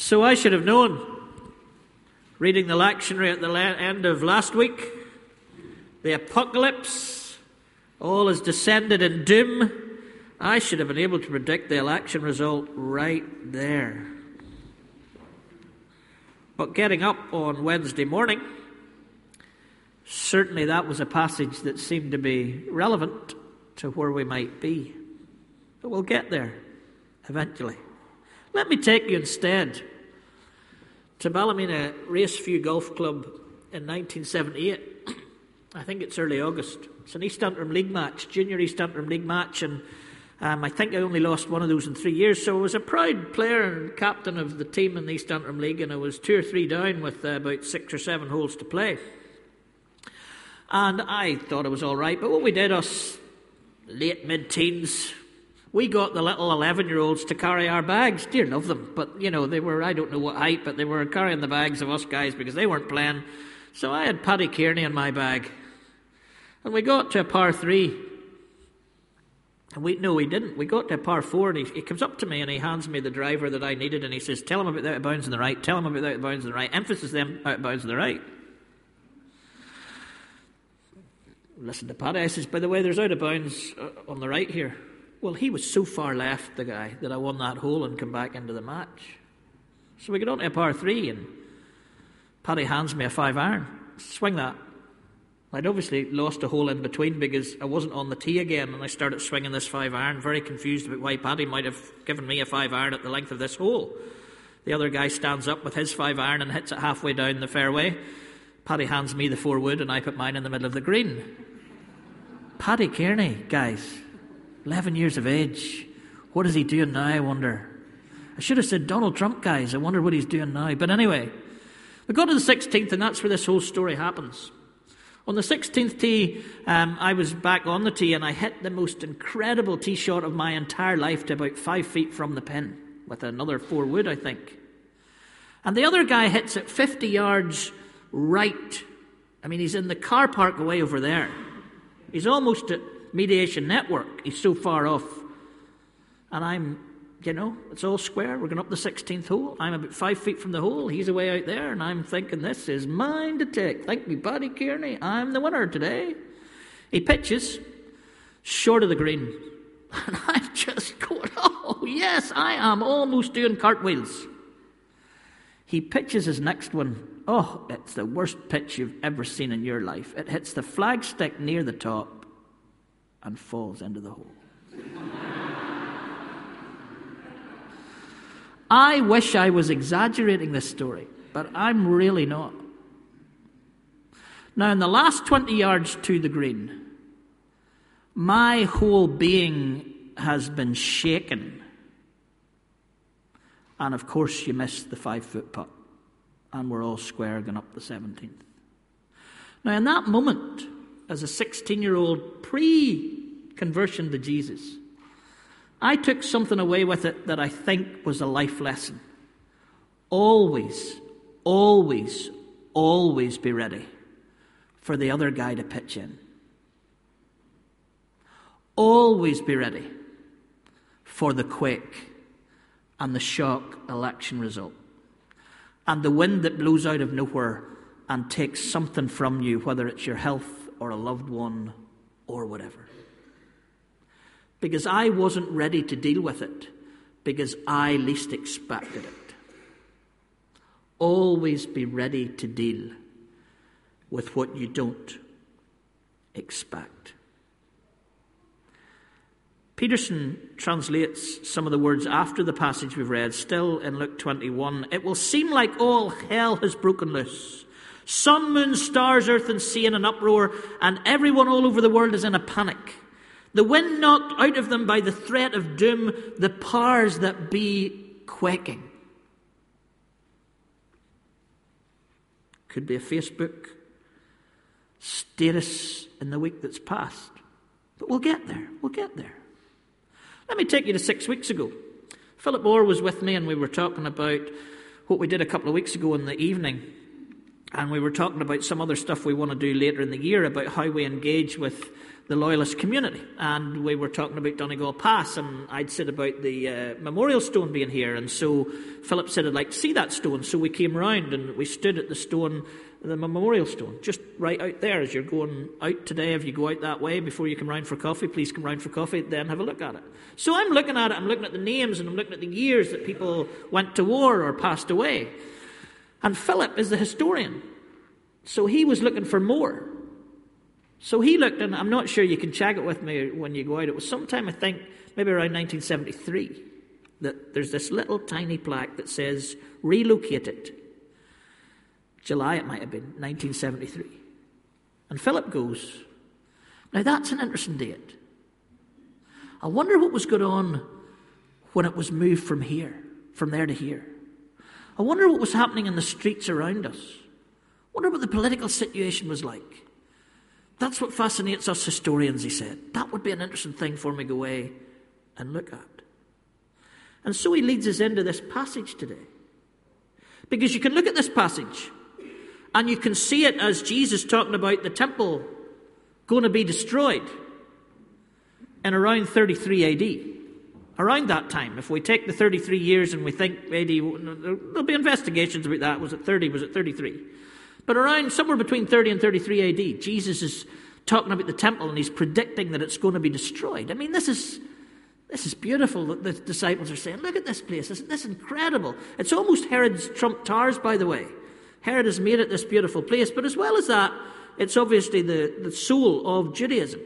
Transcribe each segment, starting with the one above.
So I should have known, reading the lectionary at the end of last week, the apocalypse, all has descended in doom. I should have been able to predict the election result right there. But getting up on Wednesday morning, certainly that was a passage that seemed to be relevant to where we might be. But we'll get there eventually. Let me take you instead to Ballymena Raceview Golf Club in 1978. I think it's early August. It's an East Antrim League match, junior East Antrim League match, and um, I think I only lost one of those in three years. So I was a proud player and captain of the team in the East Antrim League, and I was two or three down with uh, about six or seven holes to play. And I thought it was all right, but what we did, us late mid teens, we got the little 11 year olds to carry our bags. Dear love them. But, you know, they were, I don't know what height, but they were carrying the bags of us guys because they weren't playing. So I had Paddy Kearney in my bag. And we got to a par three. And we, no, we didn't. We got to a par four, and he, he comes up to me and he hands me the driver that I needed, and he says, Tell him about the out of bounds on the right, tell him about the out of bounds on the right. Emphasis them out of bounds on the right. Listen to Paddy. I says, By the way, there's out of bounds uh, on the right here. Well, he was so far left, the guy, that I won that hole and come back into the match. So we get on to a par three, and Paddy hands me a five iron. Swing that. I'd obviously lost a hole in between because I wasn't on the tee again, and I started swinging this five iron, very confused about why Paddy might have given me a five iron at the length of this hole. The other guy stands up with his five iron and hits it halfway down the fairway. Paddy hands me the four wood, and I put mine in the middle of the green. Paddy Kearney, guys, 11 years of age. What is he doing now, I wonder? I should have said Donald Trump, guys. I wonder what he's doing now. But anyway, we go to the 16th, and that's where this whole story happens. On the 16th tee, um, I was back on the tee and I hit the most incredible tee shot of my entire life to about five feet from the pin with another four wood, I think. And the other guy hits it 50 yards right. I mean, he's in the car park away over there. He's almost at Mediation Network. He's so far off. And I'm, you know, it's all square. We're going up the 16th hole. I'm about five feet from the hole. He's away out there. And I'm thinking, this is mine to take. Thank me, Paddy Kearney. I'm the winner today. He pitches short of the green. And I'm just going, oh, yes, I am almost doing cartwheels. He pitches his next one. Oh, it's the worst pitch you've ever seen in your life. It hits the flagstick near the top and falls into the hole. I wish I was exaggerating this story, but I'm really not. Now, in the last 20 yards to the green, my whole being has been shaken. And of course, you missed the five foot putt, and we're all square going up the 17th. Now, in that moment, as a 16 year old pre conversion to Jesus, I took something away with it that I think was a life lesson. Always, always, always be ready for the other guy to pitch in. Always be ready for the quake and the shock election result and the wind that blows out of nowhere and takes something from you, whether it's your health or a loved one or whatever. Because I wasn't ready to deal with it, because I least expected it. Always be ready to deal with what you don't expect. Peterson translates some of the words after the passage we've read, still in Luke 21. It will seem like all hell has broken loose. Sun, moon, stars, earth, and sea in an uproar, and everyone all over the world is in a panic. The wind knocked out of them by the threat of doom, the powers that be quaking. Could be a Facebook status in the week that's passed. But we'll get there. We'll get there. Let me take you to six weeks ago. Philip Orr was with me, and we were talking about what we did a couple of weeks ago in the evening. And we were talking about some other stuff we want to do later in the year about how we engage with the Loyalist community. And we were talking about Donegal Pass, and I'd said about the uh, memorial stone being here. And so Philip said, I'd like to see that stone. So we came round and we stood at the stone, the memorial stone, just right out there as you're going out today. If you go out that way before you come round for coffee, please come round for coffee, then have a look at it. So I'm looking at it, I'm looking at the names, and I'm looking at the years that people went to war or passed away. And Philip is the historian. So he was looking for more. So he looked, and I'm not sure you can check it with me when you go out. It was sometime, I think, maybe around 1973, that there's this little tiny plaque that says relocated. July, it might have been, 1973. And Philip goes, Now that's an interesting date. I wonder what was going on when it was moved from here, from there to here. I wonder what was happening in the streets around us. I wonder what the political situation was like. That's what fascinates us historians, he said. That would be an interesting thing for me to go away and look at. And so he leads us into this passage today. Because you can look at this passage and you can see it as Jesus talking about the temple going to be destroyed in around 33 AD. Around that time, if we take the 33 years and we think AD, there'll be investigations about that. Was it 30? Was it 33? But around somewhere between 30 and 33 AD, Jesus is talking about the temple and he's predicting that it's going to be destroyed. I mean, this is. This is beautiful that the disciples are saying, Look at this place. Isn't this incredible? It's almost Herod's Trump Towers, by the way. Herod has made it this beautiful place. But as well as that, it's obviously the, the soul of Judaism.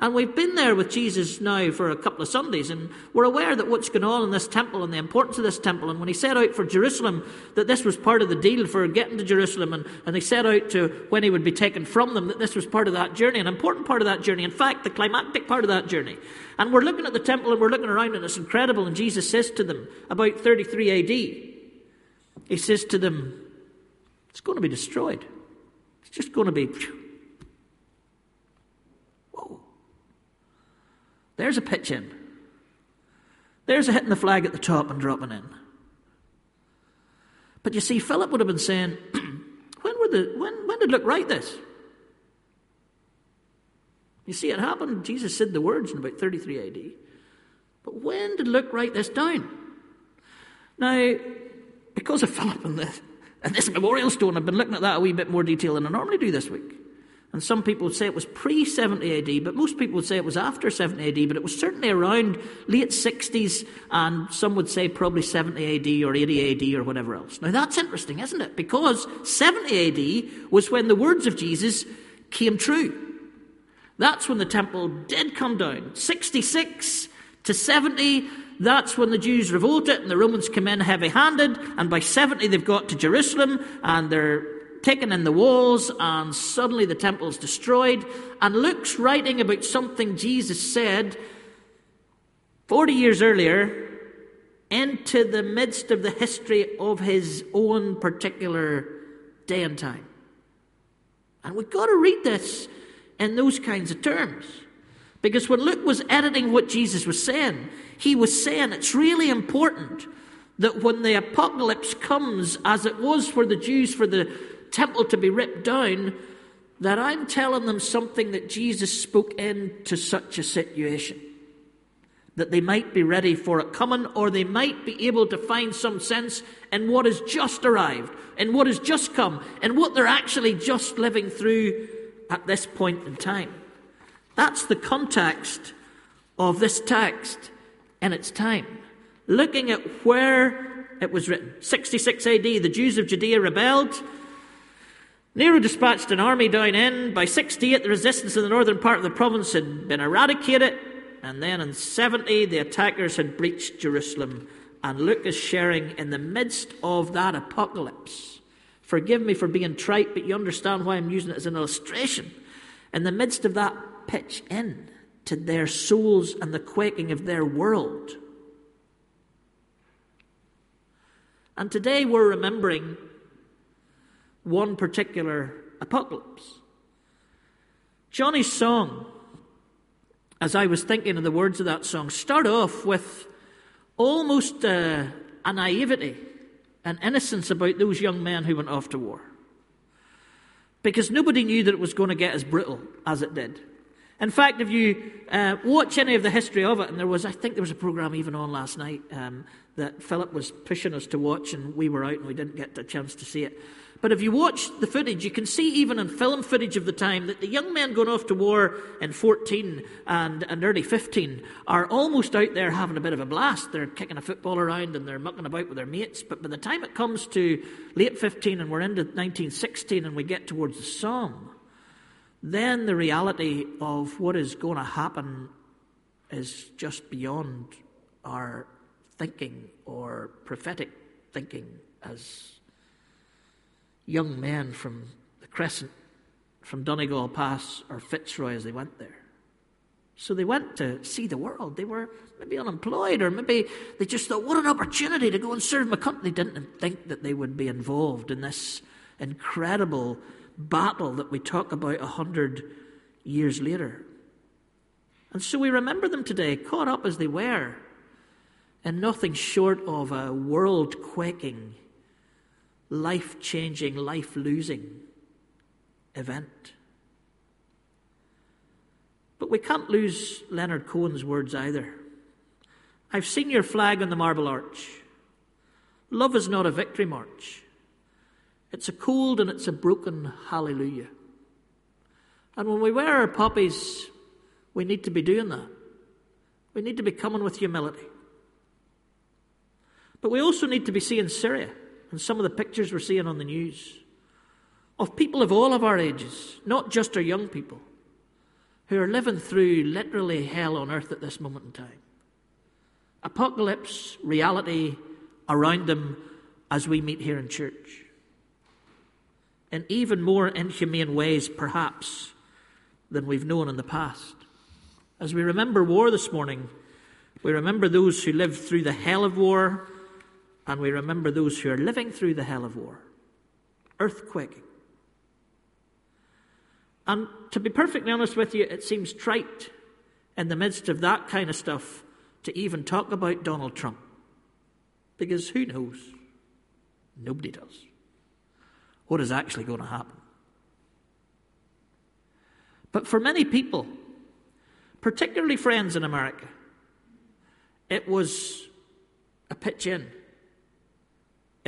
And we've been there with Jesus now for a couple of Sundays, and we're aware that what's going on in this temple and the importance of this temple. And when he set out for Jerusalem, that this was part of the deal for getting to Jerusalem, and, and he set out to when he would be taken from them, that this was part of that journey, an important part of that journey. In fact, the climactic part of that journey. And we're looking at the temple and we're looking around, and it's incredible. And Jesus says to them, about 33 AD, he says to them, It's going to be destroyed. It's just going to be. There's a pitch in. There's a hitting the flag at the top and dropping in. But you see, Philip would have been saying, when, were the, when, when did Luke write this? You see, it happened, Jesus said the words in about 33 AD. But when did Luke write this down? Now, because of Philip and this, and this memorial stone, I've been looking at that a wee bit more detail than I normally do this week. And some people would say it was pre 70 AD, but most people would say it was after 70 AD, but it was certainly around late 60s, and some would say probably 70 AD or 80 AD or whatever else. Now that's interesting, isn't it? Because 70 AD was when the words of Jesus came true. That's when the temple did come down. 66 to 70, that's when the Jews revolted and the Romans come in heavy handed, and by 70 they've got to Jerusalem and they're taken in the walls, and suddenly the temple's destroyed. And Luke's writing about something Jesus said 40 years earlier into the midst of the history of his own particular day and time. And we've got to read this in those kinds of terms. Because when Luke was editing what Jesus was saying, he was saying it's really important that when the apocalypse comes, as it was for the Jews for the temple to be ripped down, that I'm telling them something that Jesus spoke into such a situation. That they might be ready for it coming, or they might be able to find some sense in what has just arrived, in what has just come, in what they're actually just living through at this point in time. That's the context of this text in its time. Looking at where it was written. 66 AD, the Jews of Judea rebelled. Nero dispatched an army down in. By 68, the resistance in the northern part of the province had been eradicated. And then in 70, the attackers had breached Jerusalem. And Luke is sharing in the midst of that apocalypse. Forgive me for being trite, but you understand why I'm using it as an illustration. In the midst of that pitch in to their souls and the quaking of their world. And today we're remembering one particular apocalypse. Johnny's song, as I was thinking of the words of that song, start off with almost a, a naivety, an innocence about those young men who went off to war. Because nobody knew that it was going to get as brutal as it did. In fact, if you uh, watch any of the history of it, and there was, I think there was a program even on last night um, that Philip was pushing us to watch, and we were out and we didn't get a chance to see it. But if you watch the footage, you can see even in film footage of the time that the young men going off to war in 14 and, and early 15 are almost out there having a bit of a blast. They're kicking a football around and they're mucking about with their mates. But by the time it comes to late 15 and we're into 1916 and we get towards the Somme, then the reality of what is going to happen is just beyond our thinking or prophetic thinking as young men from the Crescent, from Donegal Pass or Fitzroy as they went there. So they went to see the world. They were maybe unemployed, or maybe they just thought, what an opportunity to go and serve my country. They didn't think that they would be involved in this incredible battle that we talk about a hundred years later. And so we remember them today, caught up as they were, in nothing short of a world quaking life changing, life losing event. But we can't lose Leonard Cohen's words either. I've seen your flag on the Marble Arch. Love is not a victory march. It's a cold and it's a broken hallelujah. And when we wear our poppies, we need to be doing that. We need to be coming with humility. But we also need to be seeing Syria and some of the pictures we're seeing on the news of people of all of our ages, not just our young people, who are living through literally hell on earth at this moment in time. Apocalypse, reality around them as we meet here in church. In even more inhumane ways, perhaps, than we've known in the past. As we remember war this morning, we remember those who lived through the hell of war and we remember those who are living through the hell of war, earthquaking. And to be perfectly honest with you, it seems trite in the midst of that kind of stuff to even talk about Donald Trump. Because who knows? Nobody does. What is actually going to happen? But for many people, particularly friends in America, it was a pitch in.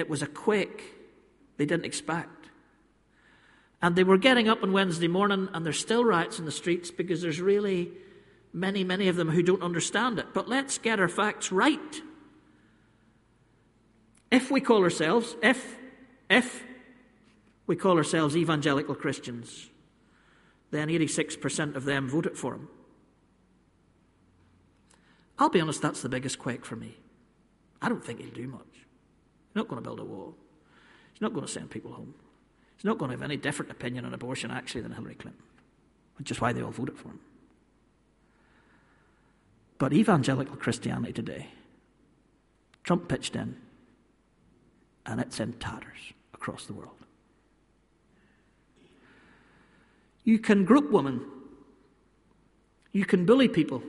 It was a quake they didn't expect. And they were getting up on Wednesday morning, and there's still riots in the streets because there's really many, many of them who don't understand it. But let's get our facts right. If we call ourselves, if, if we call ourselves evangelical Christians, then 86% of them voted for him. I'll be honest, that's the biggest quake for me. I don't think he'll do much. He's not going to build a wall. He's not going to send people home. He's not going to have any different opinion on abortion, actually, than Hillary Clinton, which is why they all voted for him. But evangelical Christianity today, Trump pitched in, and it's in tatters across the world. You can group women. You can bully people.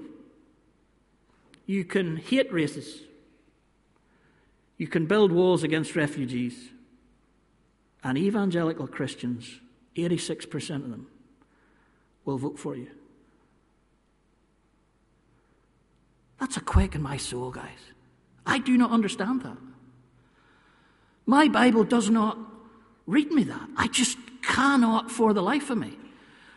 You can hate races. You can build walls against refugees. And evangelical Christians, 86% of them, will vote for you. That's a quake in my soul, guys. I do not understand that. My Bible does not read me that. I just cannot for the life of me.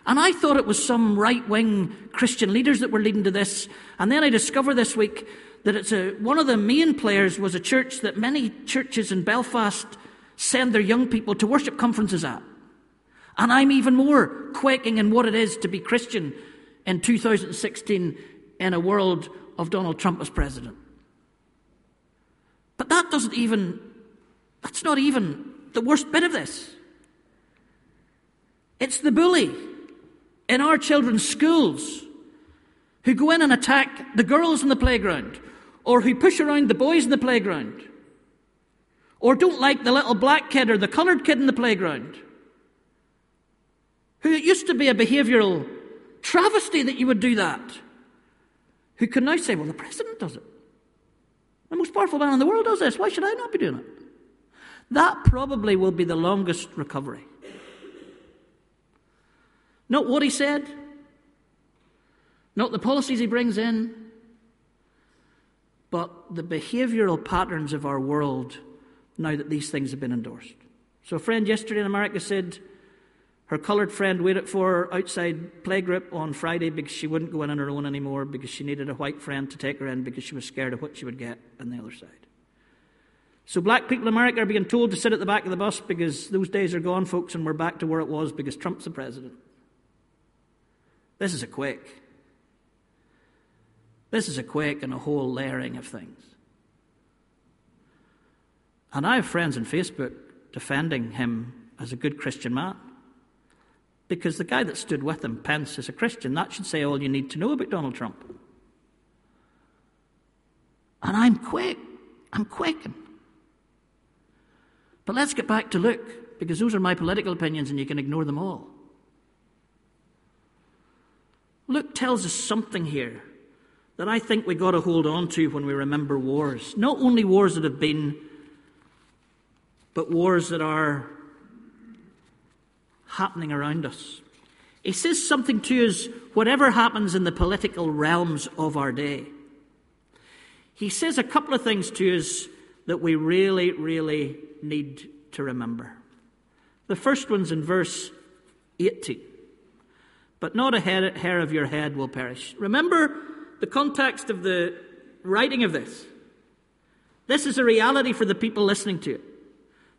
And I thought it was some right wing Christian leaders that were leading to this. And then I discovered this week that it's a, one of the main players was a church that many churches in Belfast send their young people to worship conferences at. And I'm even more quaking in what it is to be Christian in 2016 in a world of Donald Trump as president. But that doesn't even, that's not even the worst bit of this. It's the bully in our children's schools who go in and attack the girls in the playground or who push around the boys in the playground, or don't like the little black kid or the coloured kid in the playground, who it used to be a behavioural travesty that you would do that, who can now say, well, the president does it. The most powerful man in the world does this. Why should I not be doing it? That probably will be the longest recovery. Not what he said, Not the policies he brings in, but the behavioral patterns of our world now that these things have been endorsed. So, a friend yesterday in America said her coloured friend waited for her outside playgroup on Friday because she wouldn't go in on her own anymore because she needed a white friend to take her in because she was scared of what she would get on the other side. So, black people in America are being told to sit at the back of the bus because those days are gone, folks, and we're back to where it was because Trump's the president. This is a quake. This is a quake and a whole layering of things. And I have friends on Facebook defending him as a good Christian man. Because the guy that stood with him, Pence, is a Christian. That should say all you need to know about Donald Trump. And I'm quake. I'm quaking. But let's get back to Luke, because those are my political opinions and you can ignore them all. Luke tells us something here that I think we've got to hold on to when we remember wars. Not only wars that have been, but wars that are happening around us. He says something to us, whatever happens in the political realms of our day. He says a couple of things to us that we really, really need to remember. The first one's in verse 18. But not a hair of your head will perish. Remember the context of the writing of this. This is a reality for the people listening to it.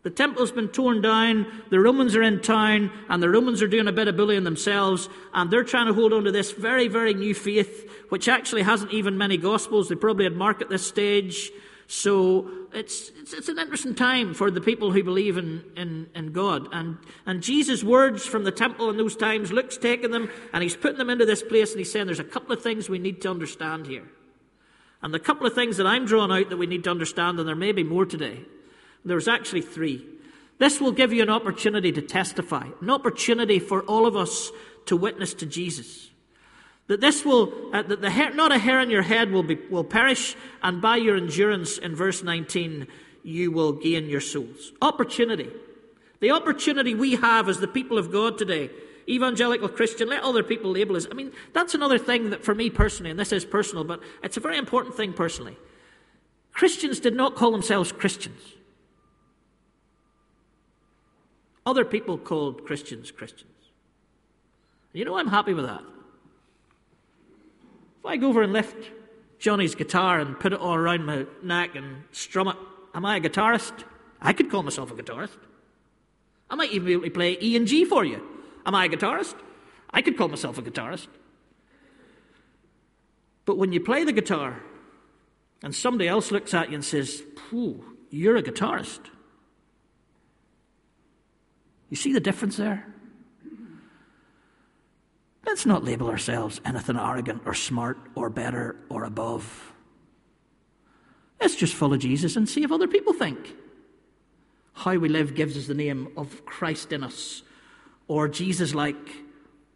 The temple's been torn down, the Romans are in town, and the Romans are doing a bit of bullying themselves, and they're trying to hold on to this very, very new faith, which actually hasn't even many gospels. They probably had Mark at this stage. So it's, it's, it's, an interesting time for the people who believe in, in, in God. And, and Jesus' words from the temple in those times, Luke's taking them and he's putting them into this place and he's saying there's a couple of things we need to understand here. And the couple of things that I'm drawing out that we need to understand, and there may be more today, there's actually three. This will give you an opportunity to testify, an opportunity for all of us to witness to Jesus. That this will, uh, that the hair, not a hair on your head will, be, will perish, and by your endurance, in verse 19, you will gain your souls. Opportunity. The opportunity we have as the people of God today, evangelical Christian, let other people label us. I mean, that's another thing that for me personally, and this is personal, but it's a very important thing personally. Christians did not call themselves Christians. Other people called Christians Christians. You know, I'm happy with that. I go over and lift Johnny's guitar and put it all around my neck and strum it, am I a guitarist? I could call myself a guitarist. I might even be able to play E and G for you. Am I a guitarist? I could call myself a guitarist. But when you play the guitar and somebody else looks at you and says, Pooh, you're a guitarist. You see the difference there? Let's not label ourselves anything arrogant or smart or better or above. Let's just follow Jesus and see if other people think. How we live gives us the name of Christ in us, or Jesus like,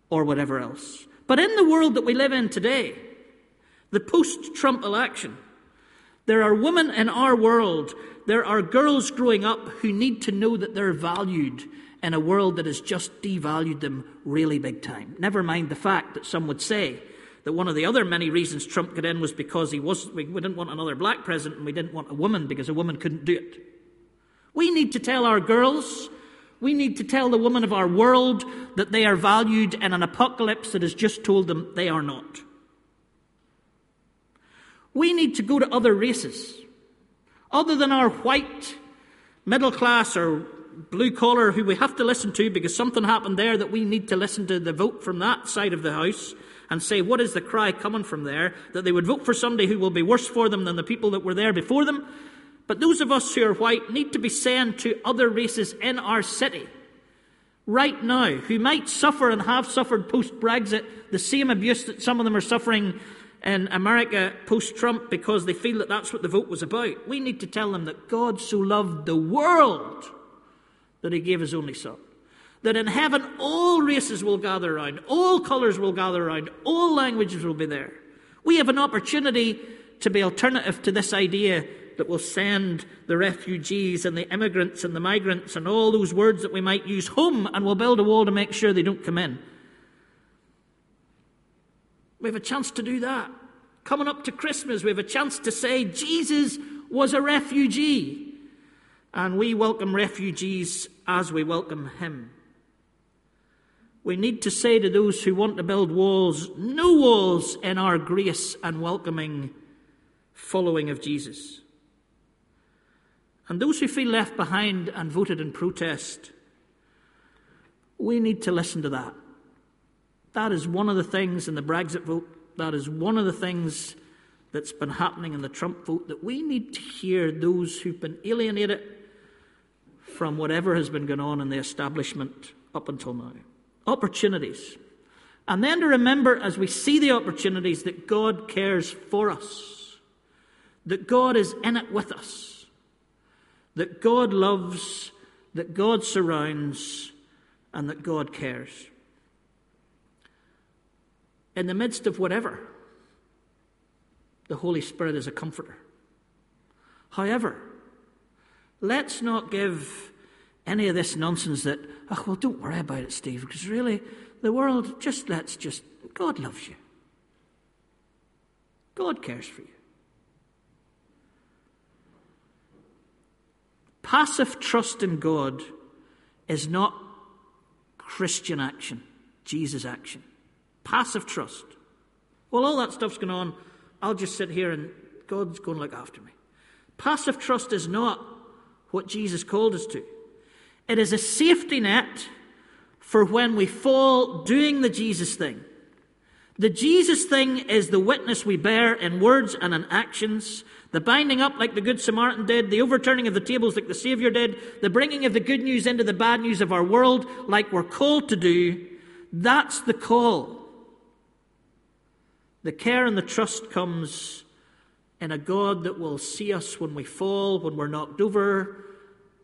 or whatever else. But in the world that we live in today, the post Trump election, there are women in our world, there are girls growing up who need to know that they're valued in a world that has just devalued them really big time. Never mind the fact that some would say that one of the other many reasons Trump got in was because he was, we didn't want another black president and we didn't want a woman because a woman couldn't do it. We need to tell our girls, we need to tell the women of our world that they are valued in an apocalypse that has just told them they are not. We need to go to other races, other than our white, middle class, or blue collar who we have to listen to because something happened there that we need to listen to the vote from that side of the house and say, what is the cry coming from there? That they would vote for somebody who will be worse for them than the people that were there before them. But those of us who are white need to be saying to other races in our city, right now, who might suffer and have suffered post Brexit the same abuse that some of them are suffering in America post Trump because they feel that that's what the vote was about. We need to tell them that God so loved the world that he gave his only son. That in heaven all races will gather around, all colours will gather around, all languages will be there. We have an opportunity to be alternative to this idea that will send the refugees and the immigrants and the migrants and all those words that we might use home and we'll build a wall to make sure they don't come in. We have a chance to do that. Coming up to Christmas, we have a chance to say Jesus was a refugee. And we welcome refugees as we welcome him. We need to say to those who want to build walls, no walls in our grace and welcoming following of Jesus. And those who feel left behind and voted in protest, we need to listen to that. That is one of the things in the Brexit vote, that is one of the things that's been happening in the Trump vote, that we need to hear those who've been alienated from whatever has been going on in the establishment up until now opportunities. And then to remember as we see the opportunities that God cares for us, that God is in it with us, that God loves, that God surrounds, and that God cares. In the midst of whatever, the Holy Spirit is a comforter. However, let's not give any of this nonsense that, oh, well, don't worry about it, Steve, because really, the world, just let's just, God loves you. God cares for you. Passive trust in God is not Christian action, Jesus action. Passive trust. Well, all that stuff's going on. I'll just sit here and God's going to look after me. Passive trust is not what Jesus called us to. It is a safety net for when we fall doing the Jesus thing. The Jesus thing is the witness we bear in words and in actions, the binding up like the Good Samaritan did, the overturning of the tables like the Saviour did, the bringing of the good news into the bad news of our world like we're called to do. That's the call. The care and the trust comes in a God that will see us when we fall, when we're knocked over,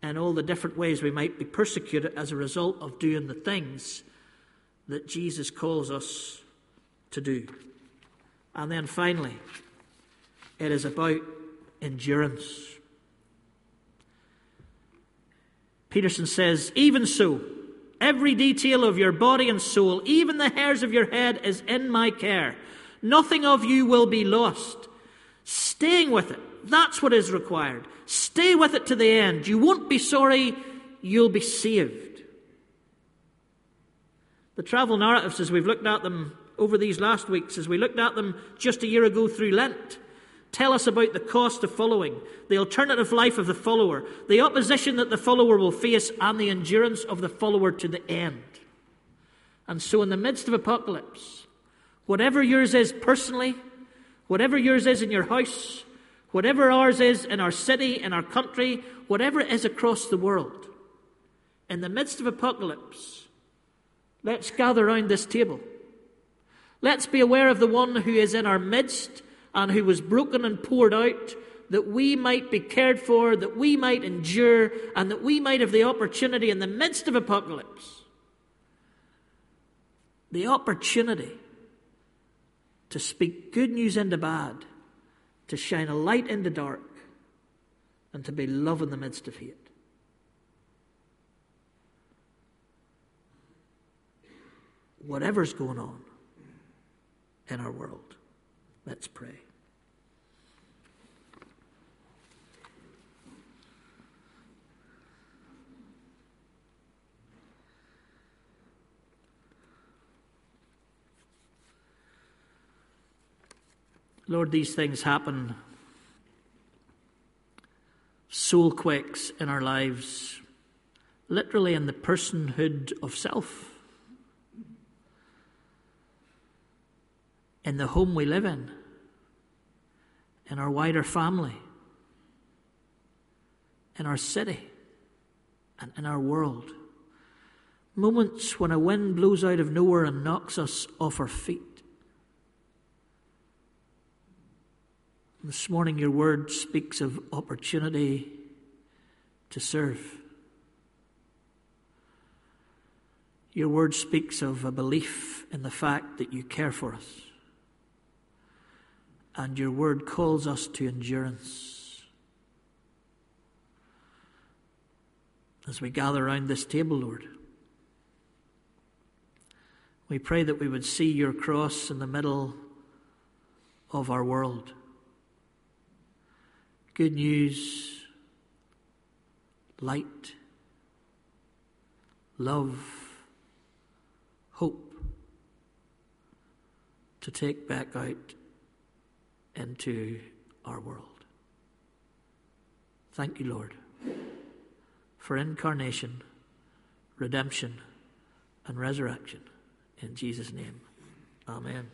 and all the different ways we might be persecuted as a result of doing the things that Jesus calls us to do. And then finally, it is about endurance. Peterson says, Even so, every detail of your body and soul, even the hairs of your head, is in my care. Nothing of you will be lost. Staying with it, that's what is required. Stay with it to the end. You won't be sorry, you'll be saved. The travel narratives, as we've looked at them over these last weeks, as we looked at them just a year ago through Lent, tell us about the cost of following, the alternative life of the follower, the opposition that the follower will face, and the endurance of the follower to the end. And so, in the midst of apocalypse, whatever yours is personally, whatever yours is in your house, Whatever ours is in our city, in our country, whatever it is across the world, in the midst of apocalypse, let's gather round this table. Let's be aware of the one who is in our midst and who was broken and poured out that we might be cared for, that we might endure, and that we might have the opportunity in the midst of apocalypse, the opportunity to speak good news into bad to shine a light in the dark, and to be love in the midst of hate. Whatever's going on in our world, let's pray. Lord, these things happen. Soul quakes in our lives, literally in the personhood of self, in the home we live in, in our wider family, in our city, and in our world. Moments when a wind blows out of nowhere and knocks us off our feet. This morning, your word speaks of opportunity to serve. Your word speaks of a belief in the fact that you care for us. And your word calls us to endurance. As we gather around this table, Lord, we pray that we would see your cross in the middle of our world. Good news, light, love, hope to take back out into our world. Thank you, Lord, for incarnation, redemption, and resurrection. In Jesus' name, amen.